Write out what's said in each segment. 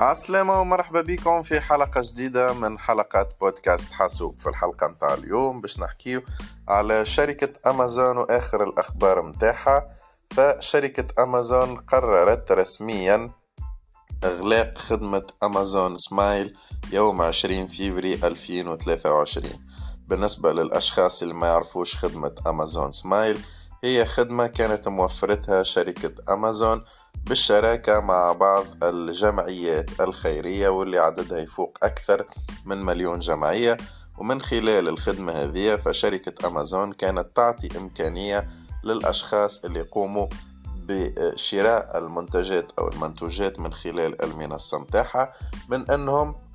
عسلامة ومرحبا بكم في حلقة جديدة من حلقات بودكاست حاسوب. في الحلقة متاع اليوم باش نحكيو على شركة أمازون وآخر الأخبار متاعها فشركة أمازون قررت رسميا إغلاق خدمة Amazon Smile يوم 20 فيفري 2023 بالنسبة للأشخاص اللي ما يعرفوش خدمة Amazon Smile هي خدمة كانت موفرتها شركة أمازون بالشراكة مع بعض الجمعيات الخيرية واللي عددها يفوق أكثر من مليون جمعية. ومن خلال الخدمة هذه فشركة أمازون كانت تعطي إمكانية للأشخاص اللي يقوموا بشراء المنتجات أو المنتوجات من خلال المنصة متاعها من أنهم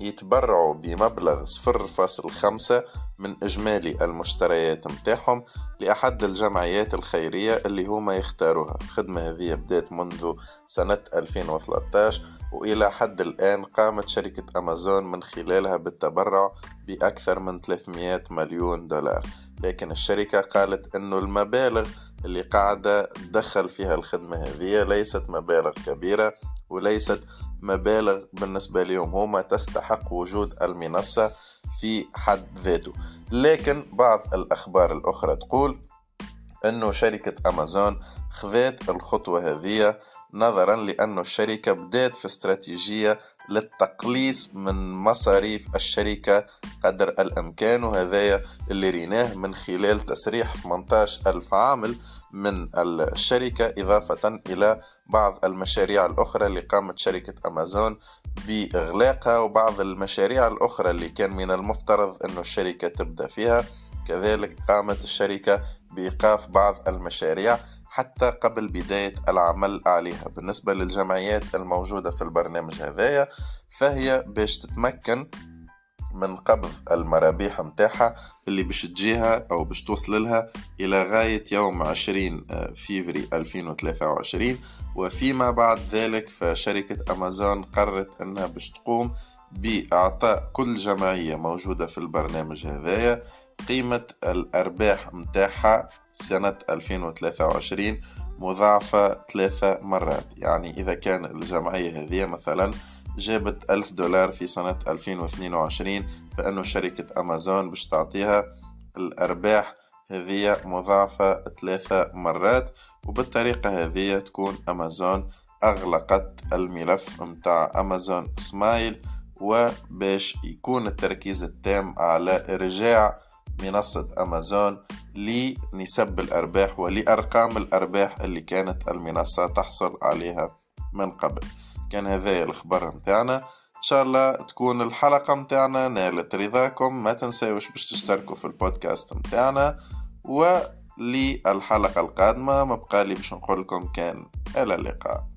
يتبرعوا بمبلغ 0.5 من إجمالي المشتريات متاعهم لأحد الجمعيات الخيرية اللي هما يختاروها. الخدمة هذه بدأت منذ سنة 2013 وإلى حد الآن قامت شركة أمازون من خلالها بالتبرع بأكثر من 300 مليون دولار. لكن الشركة قالت أنه المبالغ اللي قاعدة تدخل فيها الخدمة هذه ليست مبالغ كبيرة وليست مبالغ بالنسبة لهم هما تستحق وجود المنصة في حد ذاته. لكن بعض الأخبار الأخرى تقول أنه شركة أمازون خذت الخطوة هذه نظرا لأن الشركة بدأت في استراتيجية للتقليص من مصاريف الشركة قدر الأمكان وهذايا اللي ريناه من خلال تسريح 18 ألف عامل من الشركة إضافة إلى بعض المشاريع الأخرى اللي قامت شركة أمازون بإغلاقها وبعض المشاريع الأخرى اللي كان من المفترض أن الشركة تبدأ فيها. كذلك قامت الشركة بإيقاف بعض المشاريع حتى قبل بداية العمل عليها. بالنسبة للجمعيات الموجودة في البرنامج هذايا فهي باش تتمكن من قبض المرابيح متاعها اللي باش تجيها أو باش توصل لها إلى غاية يوم 20 فيفري 2023 وفيما بعد ذلك فشركة أمازون قررت أنها باش تقوم بإعطاء كل جمعية موجودة في البرنامج هذايا قيمة الأرباح متاعها سنة 2023 مضاعفة ثلاثة مرات. يعني إذا كان الجمعية هذه مثلا جابت ألف دولار في سنة 2022 فإنه شركة أمازون باش تعطيها الأرباح هذه مضاعفة ثلاثة مرات وبالطريقة هذه تكون أمازون أغلقت الملف متاع أمازون سمايل وباش يكون التركيز التام على إرجاع منصة أمازون لنسب الأرباح ولأرقام الأرباح اللي كانت المنصة تحصل عليها من قبل. كان هذا الخبر متاعنا. إن شاء الله تكون الحلقة متاعنا نالت رضاكم. ما تنساوش باش تشتركوا في البودكاست متاعنا. وللحلقة القادمة ما بقالي باش نقول لكم كان إلى اللقاء.